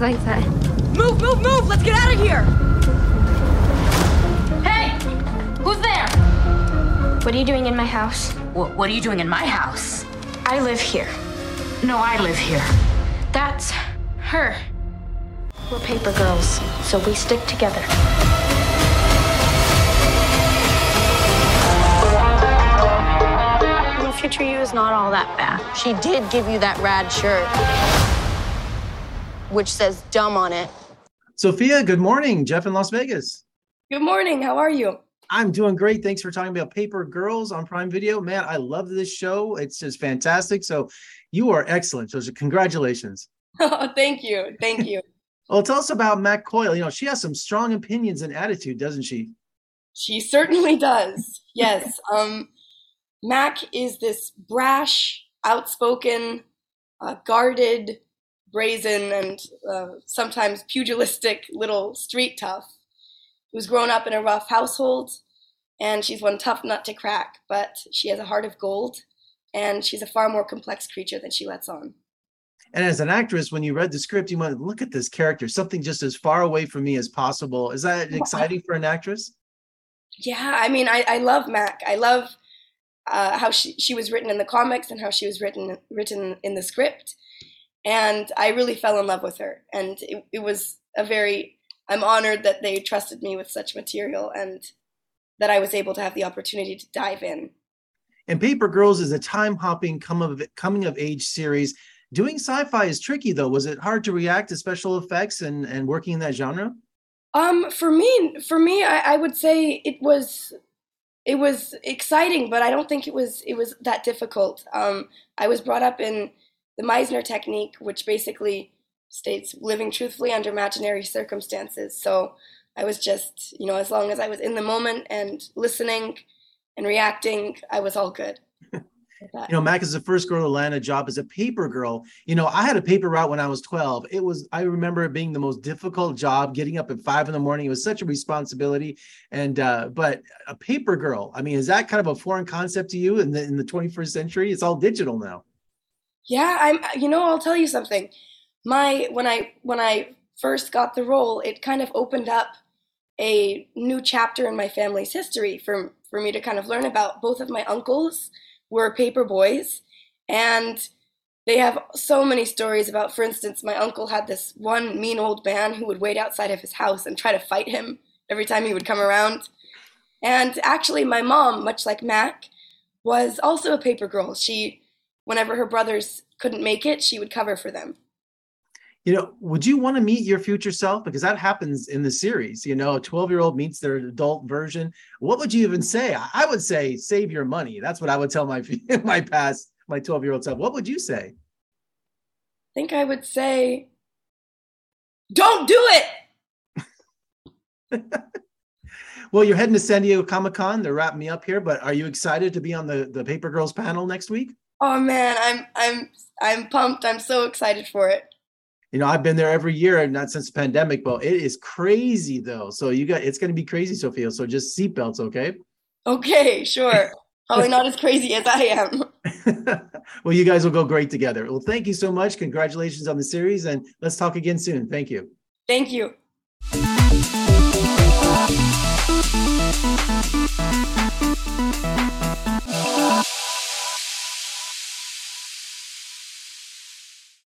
like that. Move, move, move! Let's get out of here! Hey! Who's there? What are you doing in my house? What, what are you doing in my house? I live here. No, I live here. That's her. We're paper girls, so we stick together. The future you is not all that bad. She did give you that rad shirt, which says dumb on it. Sofia, good morning. Jeff in Las Vegas. Good morning, how are you? I'm doing great. Thanks for talking about Paper Girls on Prime Video. Man, I love this show. It's just fantastic. So you are excellent. So congratulations. Oh, thank you. Thank you. Well, tell us about Mac Coyle. You know, she has some strong opinions and attitude, doesn't she? She certainly does. Yes. Um, Mac is this brash, outspoken, uh, guarded, brazen, and uh, sometimes pugilistic little street tough who's grown up in a rough household. And she's one tough nut to crack, but she has a heart of gold, and she's a far more complex creature than she lets on. And as an actress, when you read the script, you went, look at this character, something just as far away from me as possible. Is that exciting for an actress? Yeah, I mean, I, I love Mac. I love uh, how she, she was written in the comics and how she was written written in the script. And I really fell in love with her. And it, it was a very, I'm honored that they trusted me with such material and that I was able to have the opportunity to dive in. And Paper Girls is a time hopping come of coming of age series Doing sci-fi is tricky though. Was it hard to react to special effects and, and working in that genre? Um, for me, for me, I, I would say it was it was exciting, but I don't think it was it was that difficult. Um, I was brought up in the Meisner technique, which basically states living truthfully under imaginary circumstances. So I was just, you know, as long as I was in the moment and listening and reacting, I was all good you know, Mac is the first girl to land a job as a paper girl. You know, I had a paper route when I was 12. It was, I remember it being the most difficult job, getting up at five in the morning. It was such a responsibility. And, uh, but a paper girl, I mean, is that kind of a foreign concept to you in the, in the 21st century? It's all digital now. Yeah, I'm, you know, I'll tell you something. My, when I, when I first got the role, it kind of opened up a new chapter in my family's history for, for me to kind of learn about. Both of my uncles were paper boys and they have so many stories about for instance my uncle had this one mean old man who would wait outside of his house and try to fight him every time he would come around. And actually my mom much like mac was also a paper girl. She whenever her brothers couldn't make it she would cover for them you know, would you want to meet your future self? Because that happens in the series. You know, a 12 year old meets their adult version. What would you even say? I would say save your money. That's what I would tell my my past, my 12 year old self. What would you say? I think I would say, don't do it. well, you're heading to San Diego Comic Con. They're wrapping me up here, but are you excited to be on the, the Paper Girls panel next week? Oh man, I'm I'm I'm pumped. I'm so excited for it you know, I've been there every year, not since the pandemic, but it is crazy though. So you got it's going to be crazy, Sofia. So just seatbelts, okay? Okay, sure. Probably not as crazy as I am. well, you guys will go great together. Well, thank you so much. Congratulations on the series, and let's talk again soon. Thank you. Thank you.